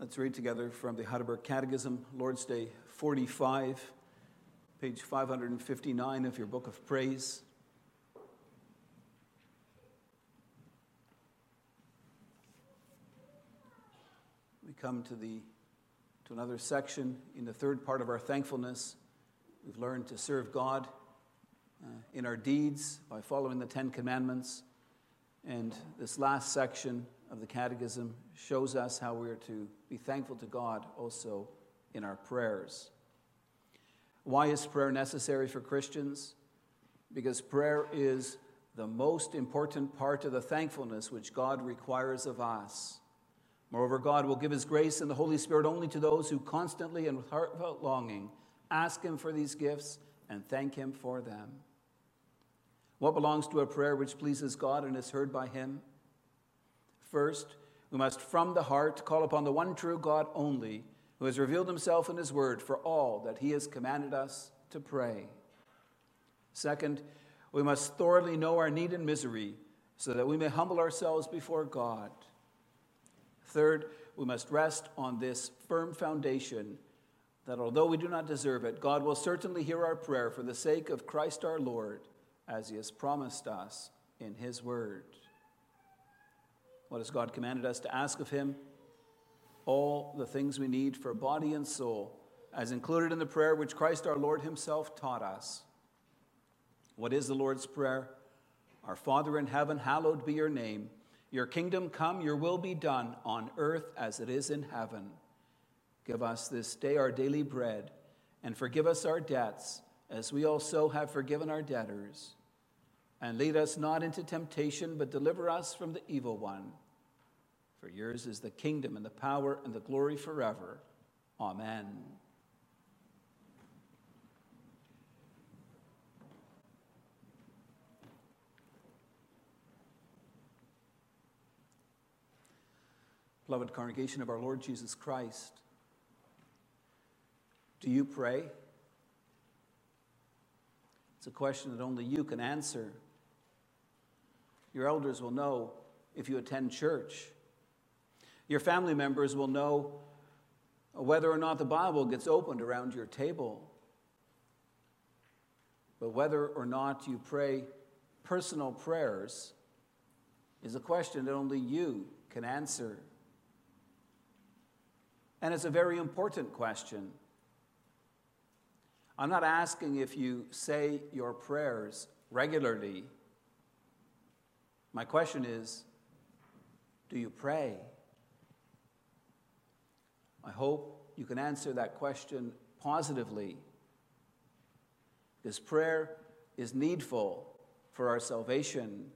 Let's read together from the Heidelberg Catechism, Lord's Day 45, page 559 of your book of praise. We come to the to another section in the third part of our thankfulness. We've learned to serve God uh, in our deeds by following the Ten Commandments. And this last section of the Catechism shows us how we are to be thankful to God also in our prayers. Why is prayer necessary for Christians? Because prayer is the most important part of the thankfulness which God requires of us. Moreover, God will give His grace and the Holy Spirit only to those who constantly and with heartfelt longing ask Him for these gifts and thank Him for them. What belongs to a prayer which pleases God and is heard by Him? First, we must from the heart call upon the one true God only, who has revealed himself in his word for all that he has commanded us to pray. Second, we must thoroughly know our need and misery so that we may humble ourselves before God. Third, we must rest on this firm foundation that although we do not deserve it, God will certainly hear our prayer for the sake of Christ our Lord, as he has promised us in his word. What has God commanded us to ask of Him? All the things we need for body and soul, as included in the prayer which Christ our Lord Himself taught us. What is the Lord's Prayer? Our Father in heaven, hallowed be your name. Your kingdom come, your will be done on earth as it is in heaven. Give us this day our daily bread, and forgive us our debts, as we also have forgiven our debtors and lead us not into temptation, but deliver us from the evil one. For yours is the kingdom and the power and the glory forever. Amen. Beloved congregation of our Lord Jesus Christ, do you pray? It's a question that only you can answer. Your elders will know if you attend church. Your family members will know whether or not the Bible gets opened around your table. But whether or not you pray personal prayers is a question that only you can answer. And it's a very important question. I'm not asking if you say your prayers regularly my question is do you pray? I hope you can answer that question positively because prayer is needful for our salvation.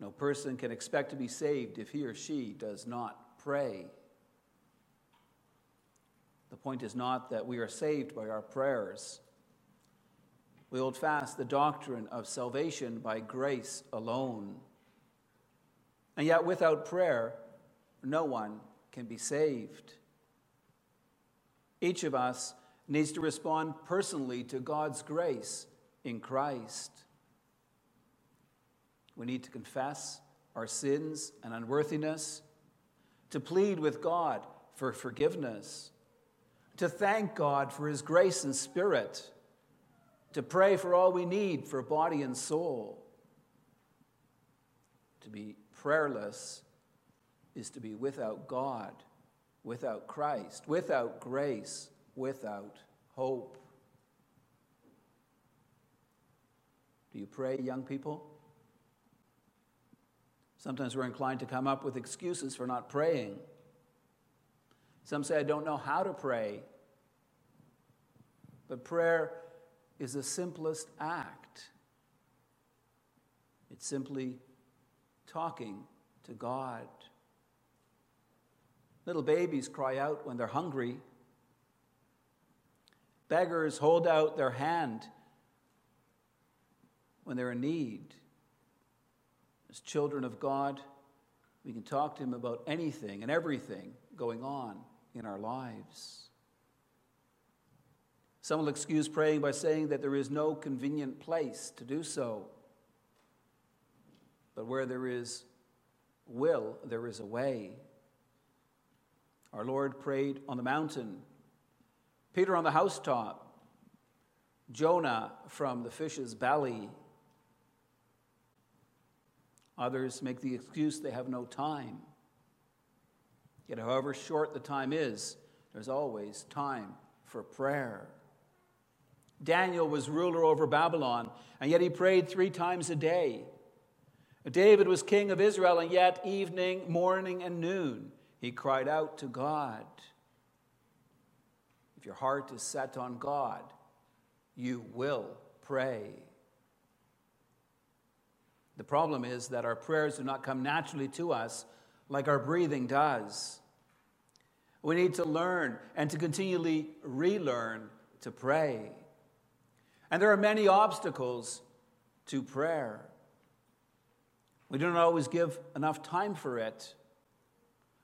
No person can expect to be saved if he or she does not pray. The point is not that we are saved by our prayers. We hold fast the doctrine of salvation by grace alone. And yet, without prayer, no one can be saved. Each of us needs to respond personally to God's grace in Christ. We need to confess our sins and unworthiness, to plead with God for forgiveness, to thank God for His grace and Spirit to pray for all we need for body and soul. To be prayerless is to be without God, without Christ, without grace, without hope. Do you pray, young people? Sometimes we're inclined to come up with excuses for not praying. Some say, I don't know how to pray. But prayer is the simplest act. It's simply talking to God. Little babies cry out when they're hungry. Beggars hold out their hand when they're in need. As children of God, we can talk to Him about anything and everything going on in our lives. Some will excuse praying by saying that there is no convenient place to do so. But where there is will, there is a way. Our Lord prayed on the mountain, Peter on the housetop, Jonah from the fish's belly. Others make the excuse they have no time. Yet, however short the time is, there's always time for prayer. Daniel was ruler over Babylon, and yet he prayed three times a day. David was king of Israel, and yet evening, morning, and noon he cried out to God. If your heart is set on God, you will pray. The problem is that our prayers do not come naturally to us like our breathing does. We need to learn and to continually relearn to pray. And there are many obstacles to prayer. We do not always give enough time for it.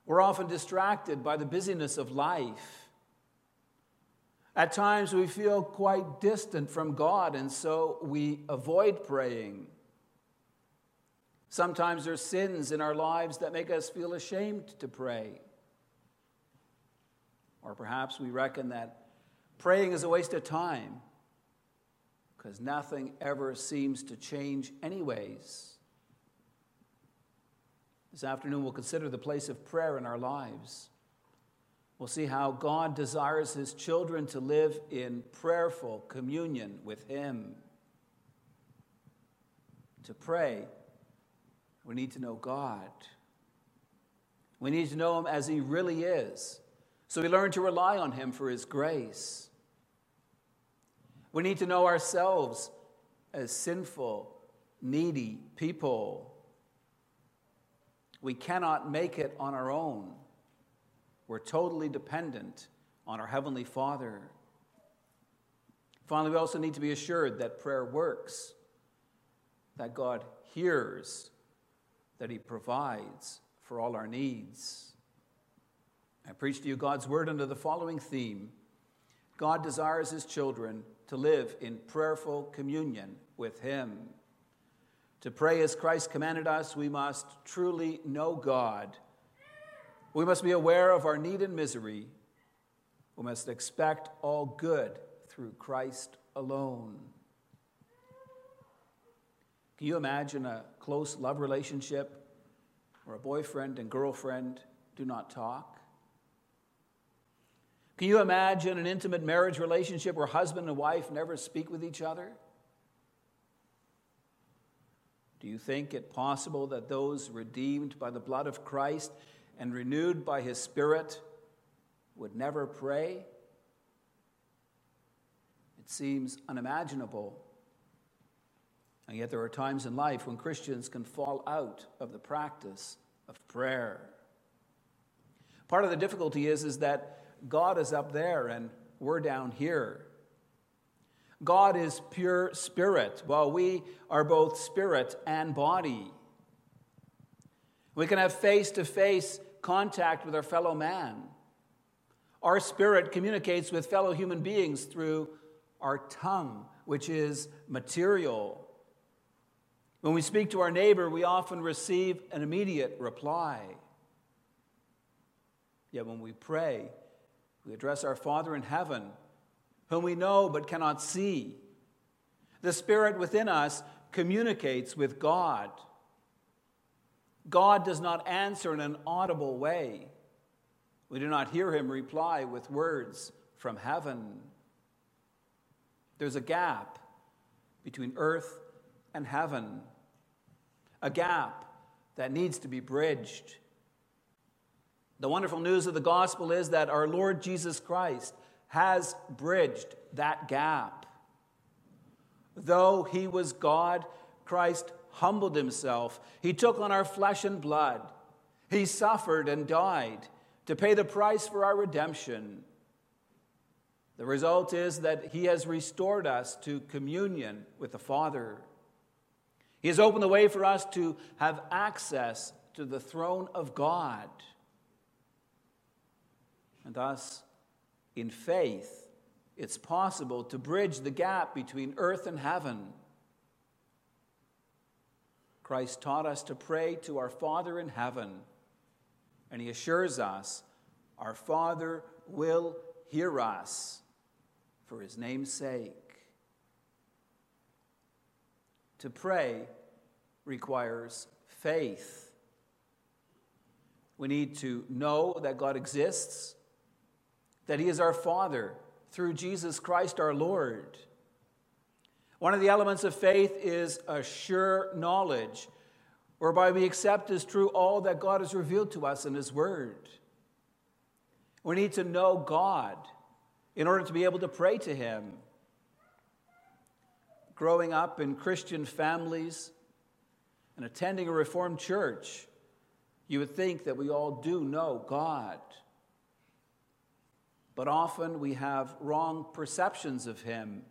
We're often distracted by the busyness of life. At times, we feel quite distant from God, and so we avoid praying. Sometimes there's sins in our lives that make us feel ashamed to pray. Or perhaps we reckon that praying is a waste of time because nothing ever seems to change, anyways. This afternoon, we'll consider the place of prayer in our lives. We'll see how God desires his children to live in prayerful communion with him. To pray, we need to know God. We need to know him as he really is. So we learn to rely on him for his grace. We need to know ourselves as sinful, needy people. We cannot make it on our own. We're totally dependent on our Heavenly Father. Finally, we also need to be assured that prayer works, that God hears, that He provides for all our needs. I preach to you God's word under the following theme God desires His children to live in prayerful communion with Him. To pray as Christ commanded us, we must truly know God. We must be aware of our need and misery. We must expect all good through Christ alone. Can you imagine a close love relationship where a boyfriend and girlfriend do not talk? Can you imagine an intimate marriage relationship where husband and wife never speak with each other? Do you think it possible that those redeemed by the blood of Christ and renewed by his Spirit would never pray? It seems unimaginable. And yet, there are times in life when Christians can fall out of the practice of prayer. Part of the difficulty is, is that God is up there and we're down here. God is pure spirit, while we are both spirit and body. We can have face to face contact with our fellow man. Our spirit communicates with fellow human beings through our tongue, which is material. When we speak to our neighbor, we often receive an immediate reply. Yet when we pray, we address our Father in heaven, whom we know but cannot see. The Spirit within us communicates with God. God does not answer in an audible way. We do not hear him reply with words from heaven. There's a gap between earth and heaven, a gap that needs to be bridged. The wonderful news of the gospel is that our Lord Jesus Christ has bridged that gap. Though he was God, Christ humbled himself. He took on our flesh and blood. He suffered and died to pay the price for our redemption. The result is that he has restored us to communion with the Father. He has opened the way for us to have access to the throne of God. And thus, in faith, it's possible to bridge the gap between earth and heaven. Christ taught us to pray to our Father in heaven, and He assures us our Father will hear us for his name's sake. To pray requires faith. We need to know that God exists, that he is our Father through Jesus Christ our Lord. One of the elements of faith is a sure knowledge, whereby we accept as true all that God has revealed to us in His Word. We need to know God in order to be able to pray to Him. Growing up in Christian families and attending a Reformed church, you would think that we all do know God. But often we have wrong perceptions of Him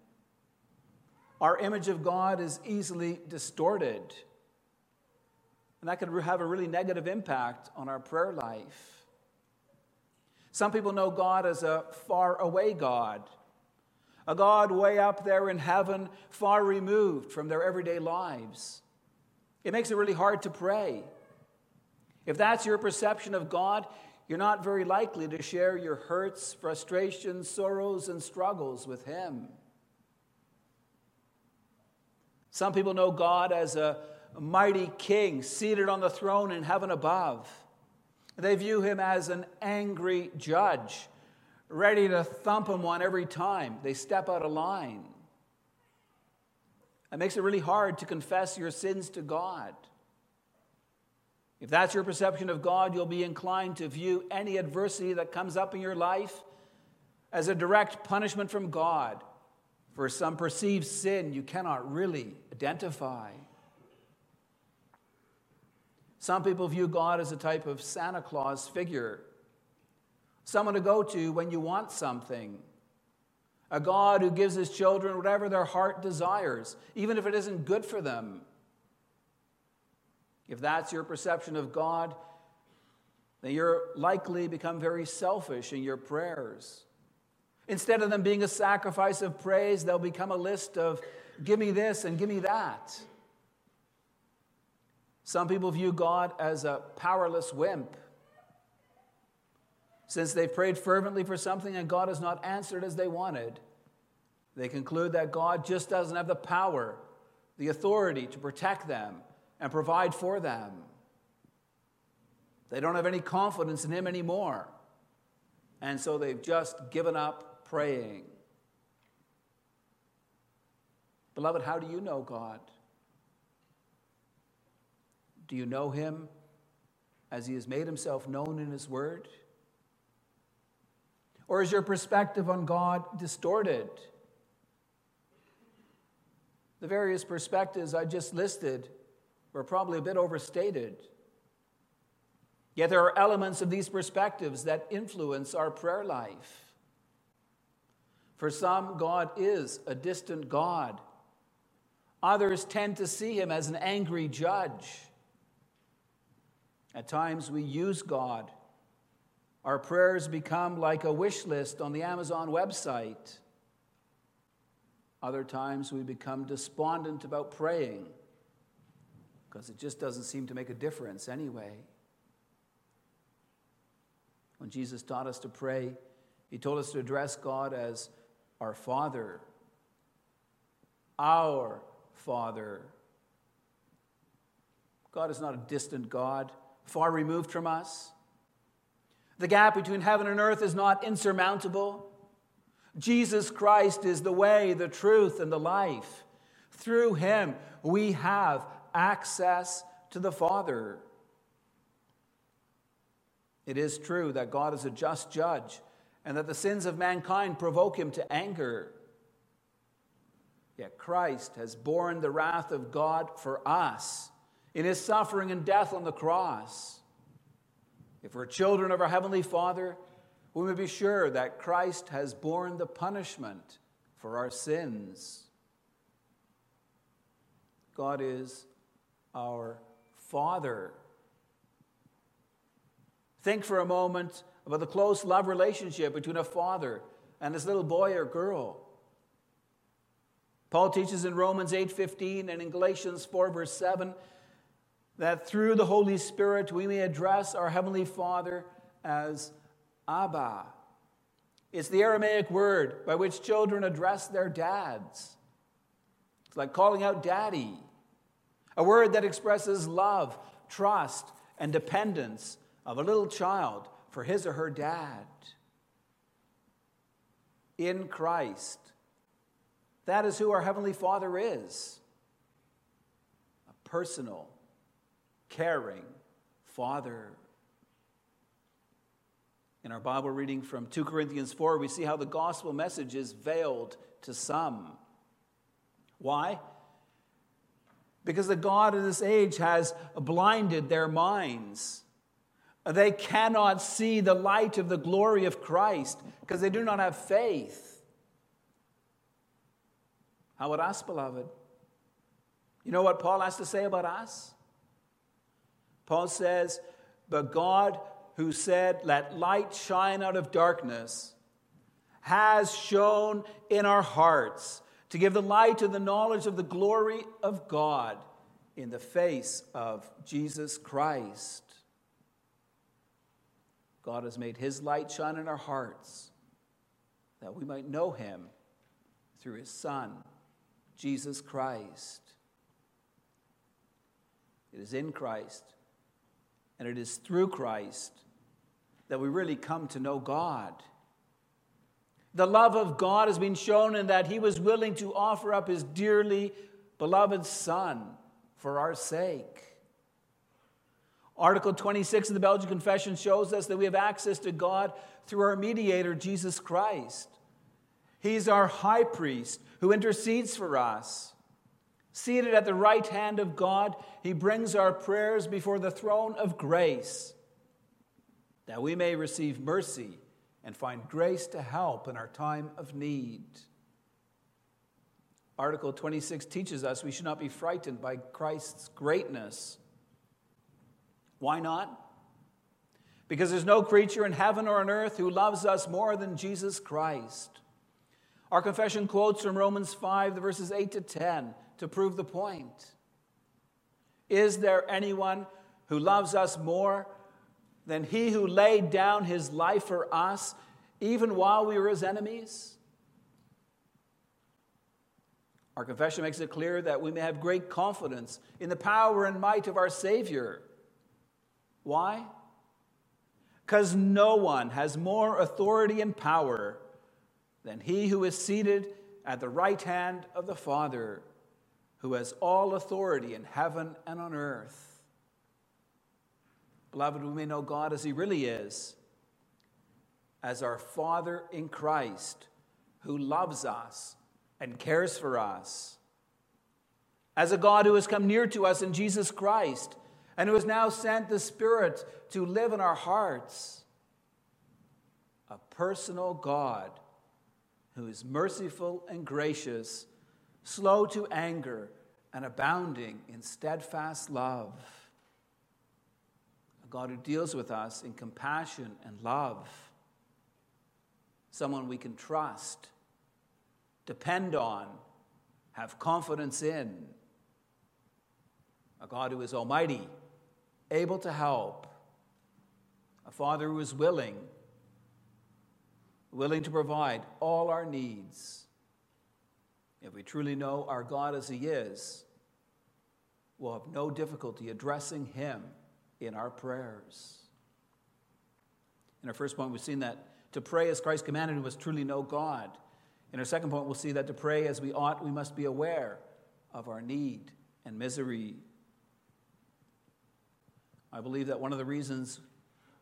our image of God is easily distorted. And that can have a really negative impact on our prayer life. Some people know God as a far away God, a God way up there in heaven, far removed from their everyday lives. It makes it really hard to pray. If that's your perception of God, you're not very likely to share your hurts, frustrations, sorrows, and struggles with Him. Some people know God as a mighty king seated on the throne in heaven above. They view him as an angry judge, ready to thump them one every time they step out of line. It makes it really hard to confess your sins to God. If that's your perception of God, you'll be inclined to view any adversity that comes up in your life as a direct punishment from God for some perceived sin you cannot really identify. Some people view God as a type of Santa Claus figure, someone to go to when you want something. A God who gives his children whatever their heart desires, even if it isn't good for them. If that's your perception of God, then you're likely become very selfish in your prayers. Instead of them being a sacrifice of praise, they'll become a list of give me this and give me that. Some people view God as a powerless wimp. Since they've prayed fervently for something and God has not answered as they wanted, they conclude that God just doesn't have the power, the authority to protect them and provide for them. They don't have any confidence in Him anymore. And so they've just given up praying. Beloved, how do you know God? Do you know Him as He has made Himself known in His Word? Or is your perspective on God distorted? The various perspectives I just listed were probably a bit overstated. Yet there are elements of these perspectives that influence our prayer life. For some, God is a distant God. Others tend to see him as an angry judge. At times, we use God. Our prayers become like a wish list on the Amazon website. Other times, we become despondent about praying because it just doesn't seem to make a difference anyway. When Jesus taught us to pray, he told us to address God as our Father. Our Father. God is not a distant God, far removed from us. The gap between heaven and earth is not insurmountable. Jesus Christ is the way, the truth, and the life. Through him, we have access to the Father. It is true that God is a just judge and that the sins of mankind provoke him to anger. Yet Christ has borne the wrath of God for us in his suffering and death on the cross. If we're children of our Heavenly Father, we may be sure that Christ has borne the punishment for our sins. God is our Father. Think for a moment about the close love relationship between a father and his little boy or girl. Paul teaches in Romans 8:15 and in Galatians 4 verse 7 that through the Holy Spirit we may address our heavenly Father as Abba. It's the Aramaic word by which children address their dads. It's like calling out daddy, a word that expresses love, trust, and dependence of a little child for his or her dad. In Christ, that is who our Heavenly Father is a personal, caring Father. In our Bible reading from 2 Corinthians 4, we see how the gospel message is veiled to some. Why? Because the God of this age has blinded their minds. They cannot see the light of the glory of Christ because they do not have faith. How about us, beloved? You know what Paul has to say about us? Paul says, But God, who said, Let light shine out of darkness, has shone in our hearts to give the light of the knowledge of the glory of God in the face of Jesus Christ. God has made his light shine in our hearts that we might know him through his Son. Jesus Christ. It is in Christ and it is through Christ that we really come to know God. The love of God has been shown in that He was willing to offer up His dearly beloved Son for our sake. Article 26 of the Belgic Confession shows us that we have access to God through our mediator, Jesus Christ. He's our high priest who intercedes for us. Seated at the right hand of God, he brings our prayers before the throne of grace that we may receive mercy and find grace to help in our time of need. Article 26 teaches us we should not be frightened by Christ's greatness. Why not? Because there's no creature in heaven or on earth who loves us more than Jesus Christ. Our confession quotes from Romans 5, the verses 8 to 10, to prove the point. Is there anyone who loves us more than he who laid down his life for us, even while we were his enemies? Our confession makes it clear that we may have great confidence in the power and might of our Savior. Why? Because no one has more authority and power than he who is seated at the right hand of the Father, who has all authority in heaven and on earth. Beloved, we may know God as he really is, as our Father in Christ, who loves us and cares for us, as a God who has come near to us in Jesus Christ and who has now sent the Spirit to live in our hearts. A personal God who is merciful and gracious, slow to anger, and abounding in steadfast love. A God who deals with us in compassion and love. Someone we can trust, depend on, have confidence in. A God who is almighty, able to help. A Father who is willing willing to provide all our needs. If we truly know our God as He is, we'll have no difficulty addressing Him in our prayers. In our first point, we've seen that to pray as Christ commanded was truly know God. In our second point, we'll see that to pray as we ought, we must be aware of our need and misery. I believe that one of the reasons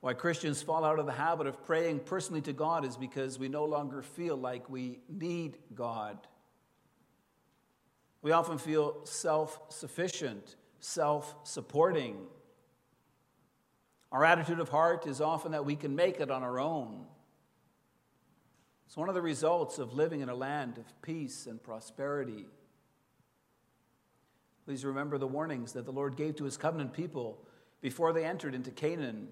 why Christians fall out of the habit of praying personally to God is because we no longer feel like we need God. We often feel self sufficient, self supporting. Our attitude of heart is often that we can make it on our own. It's one of the results of living in a land of peace and prosperity. Please remember the warnings that the Lord gave to his covenant people before they entered into Canaan.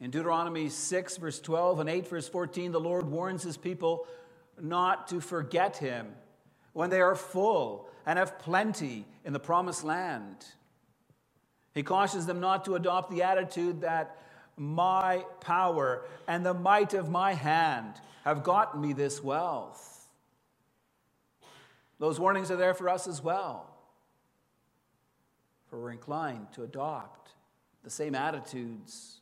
In Deuteronomy 6, verse 12, and 8, verse 14, the Lord warns his people not to forget him when they are full and have plenty in the promised land. He cautions them not to adopt the attitude that my power and the might of my hand have gotten me this wealth. Those warnings are there for us as well. For we're inclined to adopt the same attitudes.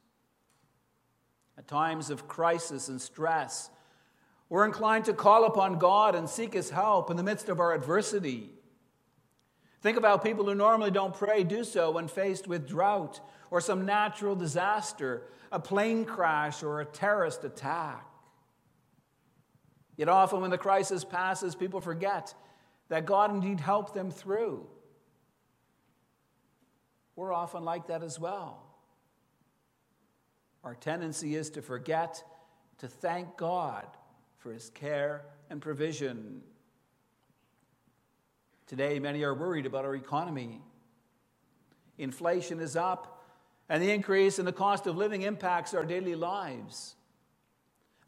At times of crisis and stress, we're inclined to call upon God and seek His help in the midst of our adversity. Think of how people who normally don't pray do so when faced with drought or some natural disaster, a plane crash or a terrorist attack. Yet often, when the crisis passes, people forget that God indeed helped them through. We're often like that as well. Our tendency is to forget to thank God for his care and provision. Today, many are worried about our economy. Inflation is up, and the increase in the cost of living impacts our daily lives.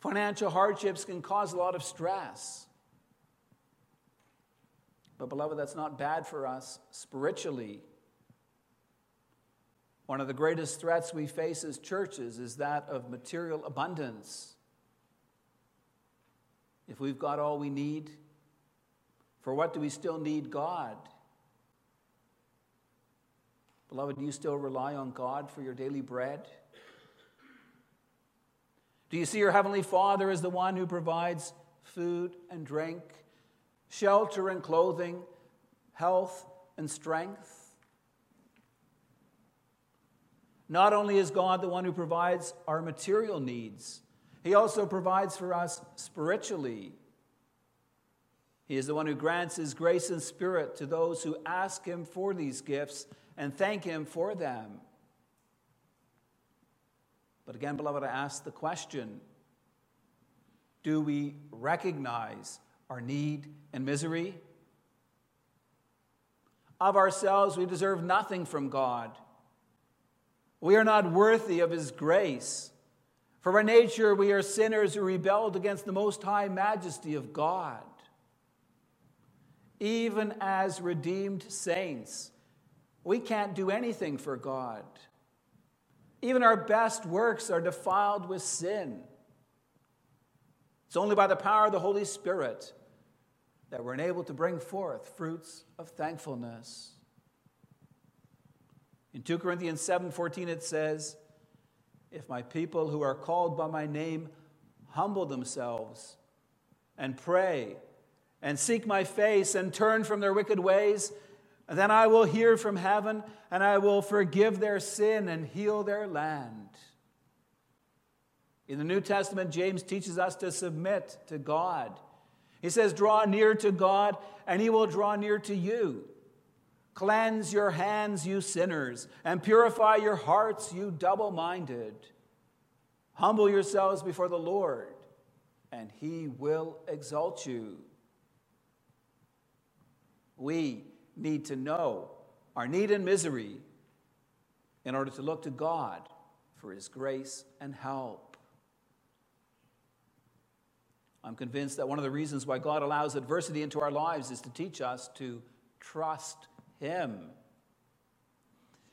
Financial hardships can cause a lot of stress. But, beloved, that's not bad for us spiritually. One of the greatest threats we face as churches is that of material abundance if we've got all we need? For what do we still need God? Beloved, do you still rely on God for your daily bread? Do you see your Heavenly Father as the one who provides food and drink, shelter and clothing, health and strength? Not only is God the one who provides our material needs, he also provides for us spiritually. He is the one who grants His grace and Spirit to those who ask Him for these gifts and thank Him for them. But again, beloved, I ask the question do we recognize our need and misery? Of ourselves, we deserve nothing from God. We are not worthy of His grace. For by nature, we are sinners who rebelled against the most high majesty of God. Even as redeemed saints, we can't do anything for God. Even our best works are defiled with sin. It's only by the power of the Holy Spirit that we're enabled to bring forth fruits of thankfulness. In 2 Corinthians 7:14 it says, if my people who are called by my name humble themselves and pray and seek my face and turn from their wicked ways, then I will hear from heaven and I will forgive their sin and heal their land. In the New Testament, James teaches us to submit to God. He says, Draw near to God, and he will draw near to you. Cleanse your hands, you sinners, and purify your hearts, you double minded. Humble yourselves before the Lord, and he will exalt you. We need to know our need and misery in order to look to God for his grace and help. I'm convinced that one of the reasons why God allows adversity into our lives is to teach us to trust him.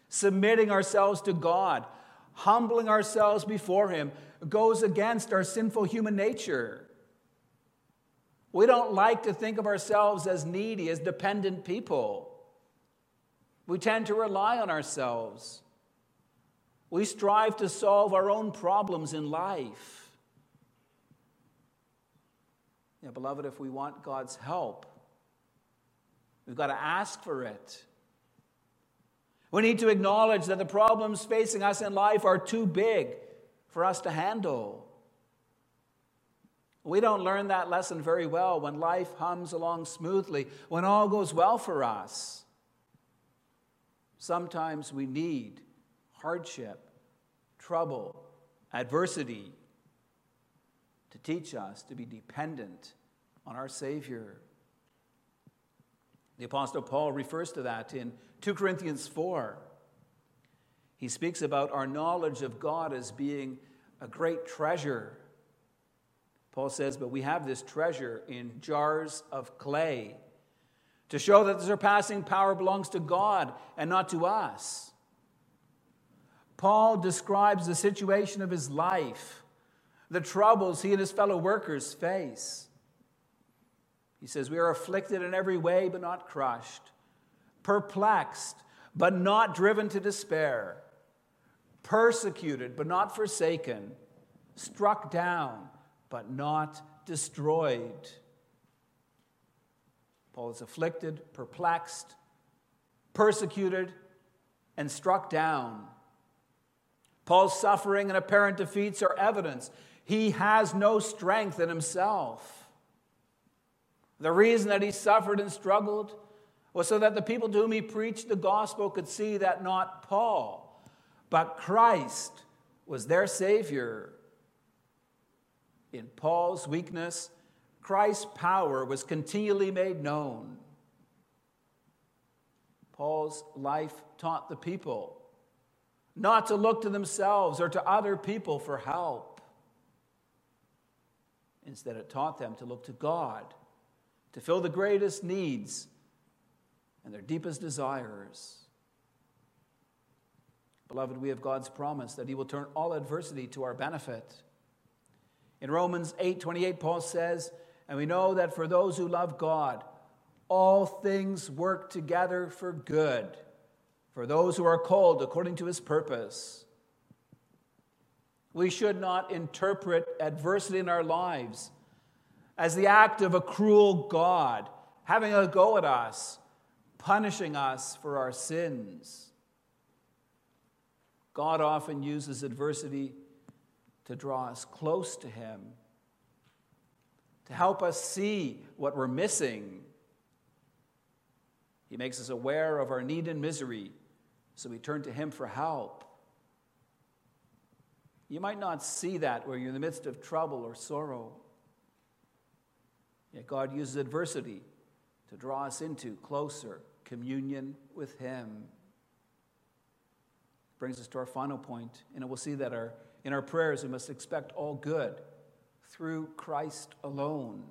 Submitting ourselves to God, humbling ourselves before Him, goes against our sinful human nature. We don't like to think of ourselves as needy, as dependent people. We tend to rely on ourselves. We strive to solve our own problems in life. Yeah, beloved, if we want God's help, We've got to ask for it. We need to acknowledge that the problems facing us in life are too big for us to handle. We don't learn that lesson very well when life hums along smoothly, when all goes well for us. Sometimes we need hardship, trouble, adversity to teach us to be dependent on our Savior. The Apostle Paul refers to that in 2 Corinthians 4. He speaks about our knowledge of God as being a great treasure. Paul says, But we have this treasure in jars of clay to show that the surpassing power belongs to God and not to us. Paul describes the situation of his life, the troubles he and his fellow workers face. He says, We are afflicted in every way, but not crushed, perplexed, but not driven to despair, persecuted, but not forsaken, struck down, but not destroyed. Paul is afflicted, perplexed, persecuted, and struck down. Paul's suffering and apparent defeats are evidence. He has no strength in himself. The reason that he suffered and struggled was so that the people to whom he preached the gospel could see that not Paul, but Christ was their Savior. In Paul's weakness, Christ's power was continually made known. Paul's life taught the people not to look to themselves or to other people for help. Instead, it taught them to look to God, to fill the greatest needs and their deepest desires. Beloved, we have God's promise that He will turn all adversity to our benefit. In Romans 8 28, Paul says, And we know that for those who love God, all things work together for good, for those who are called according to His purpose. We should not interpret adversity in our lives as the act of a cruel God having a go at us punishing us for our sins. God often uses adversity to draw us close to Him, to help us see what we're missing. He makes us aware of our need and misery, so we turn to Him for help. You might not see that where you're in the midst of trouble or sorrow. Yet God uses adversity to draw us into closer communion with Him. Brings us to our final point, and we'll see that our, in our prayers we must expect all good through Christ alone.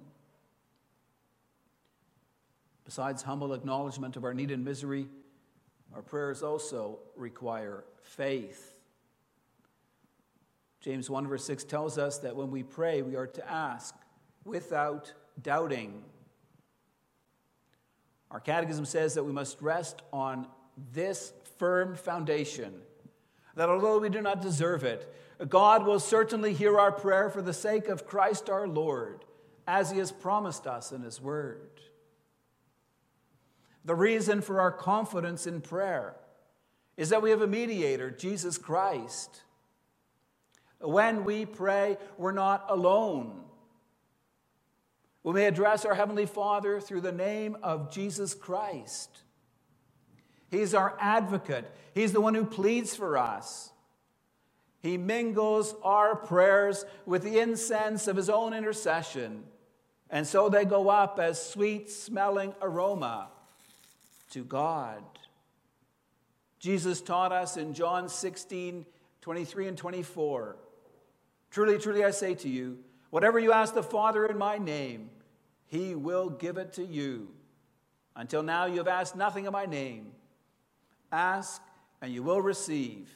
Besides humble acknowledgement of our need and misery, our prayers also require faith. James 1, verse 6 tells us that when we pray, we are to ask without doubting. Our catechism says that we must rest on this firm foundation that although we do not deserve it, God will certainly hear our prayer for the sake of Christ our Lord, as He has promised us in His Word. The reason for our confidence in prayer is that we have a mediator, Jesus Christ. When we pray, we're not alone. We may address our Heavenly Father through the name of Jesus Christ. He's our advocate, He's the one who pleads for us. He mingles our prayers with the incense of His own intercession, and so they go up as sweet smelling aroma to God. Jesus taught us in John 16 23 and 24. Truly, truly, I say to you, Whatever you ask the Father in my name, he will give it to you. Until now, you have asked nothing in my name. Ask, and you will receive,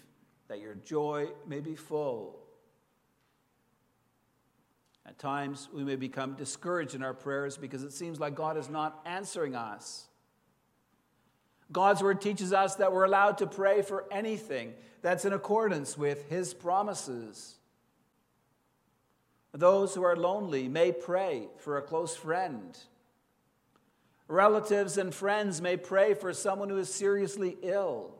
that your joy may be full. At times, we may become discouraged in our prayers because it seems like God is not answering us. God's word teaches us that we're allowed to pray for anything that's in accordance with his promises. Those who are lonely may pray for a close friend. Relatives and friends may pray for someone who is seriously ill.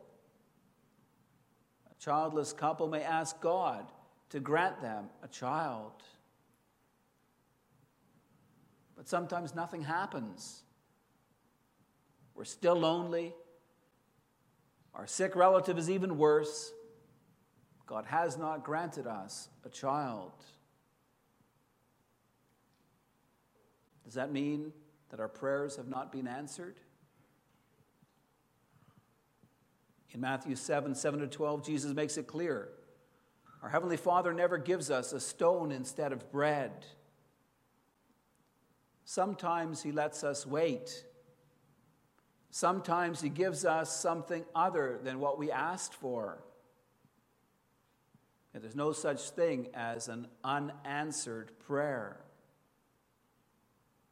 Childless couple may ask God to grant them a child. But sometimes nothing happens. We're still lonely. Our sick relative is even worse. God has not granted us a child. Does that mean that our prayers have not been answered? In Matthew 7 7 to 12, Jesus makes it clear our Heavenly Father never gives us a stone instead of bread. Sometimes He lets us wait. Sometimes He gives us something other than what we asked for. there's no such thing as an unanswered prayer.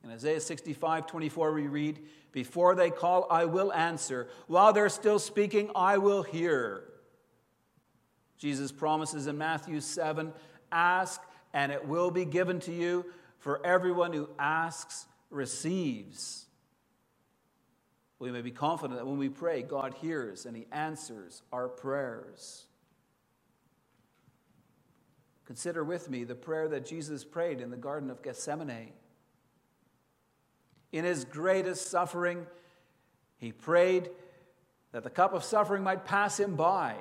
In Isaiah 65 24, we read, Before they call, I will answer. While they're still speaking, I will hear. Jesus promises in Matthew 7 Ask, and it will be given to you, for everyone who asks receives. We may be confident that when we pray, God hears and He answers our prayers. Consider with me the prayer that Jesus prayed in the Garden of Gethsemane. In his greatest suffering, he prayed that the cup of suffering might pass him by.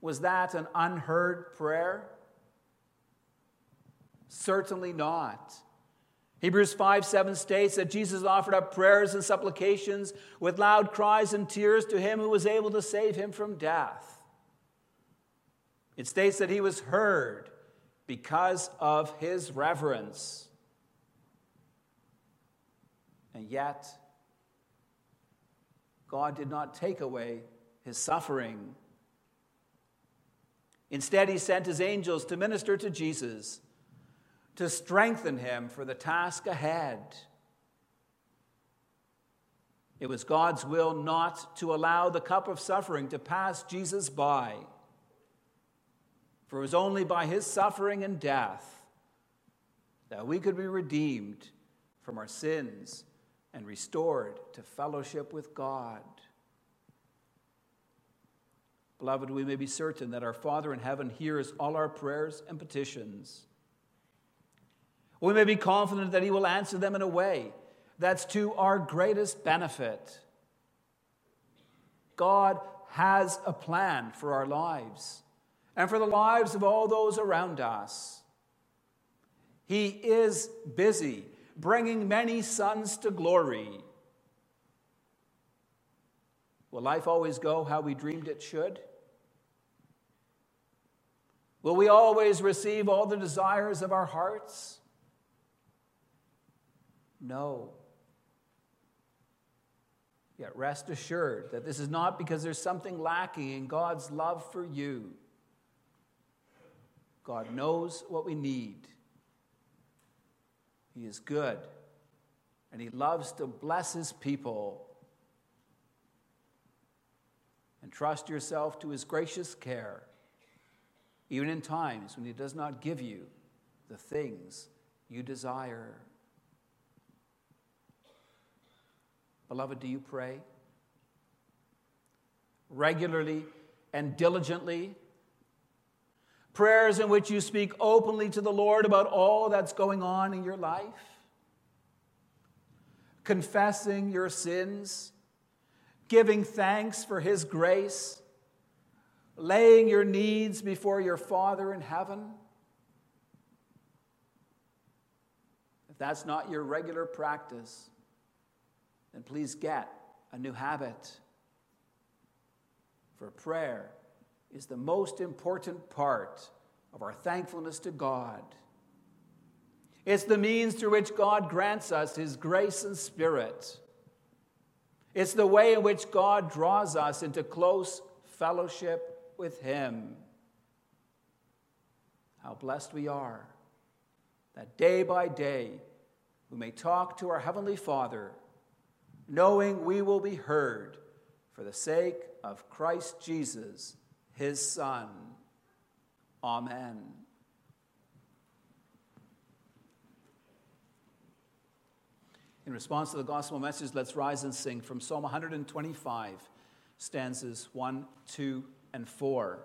Was that an unheard prayer? Certainly not. Hebrews 5 7 states that Jesus offered up prayers and supplications with loud cries and tears to him who was able to save him from death. It states that he was heard because of his reverence. And yet, God did not take away his suffering. Instead, he sent his angels to minister to Jesus, to strengthen him for the task ahead. It was God's will not to allow the cup of suffering to pass Jesus by. For it was only by his suffering and death that we could be redeemed from our sins and restored to fellowship with God. Beloved, we may be certain that our Father in heaven hears all our prayers and petitions. We may be confident that He will answer them in a way that's to our greatest benefit. God has a plan for our lives and for the lives of all those around us. He is busy bringing many sons to glory. Will life always go how we dreamed it should? Will we always receive all the desires of our hearts? No. Yet rest assured that this is not because there's something lacking in God's love for you. God knows what we need. He is good, and He loves to bless His people. And trust yourself to His gracious care, even in times when He does not give you the things you desire. Beloved, do you pray? Regularly and diligently prayers in which you speak openly to the Lord about all that's going on in your life, confessing your sins, giving thanks for His grace, laying your needs before your Father in heaven. If that's not your regular practice, then please get a new habit. For prayer is the most important part of our thankfulness to God. It's the means through which God grants us His grace and Spirit. It's the way in which God draws us into close fellowship with Him. How blessed we are that day by day we may talk to our Heavenly Father, knowing we will be heard for the sake of Christ Jesus his Son. Amen. In response to the gospel message, let's rise and sing from Psalm 125, stanzas 1, 2, and 4.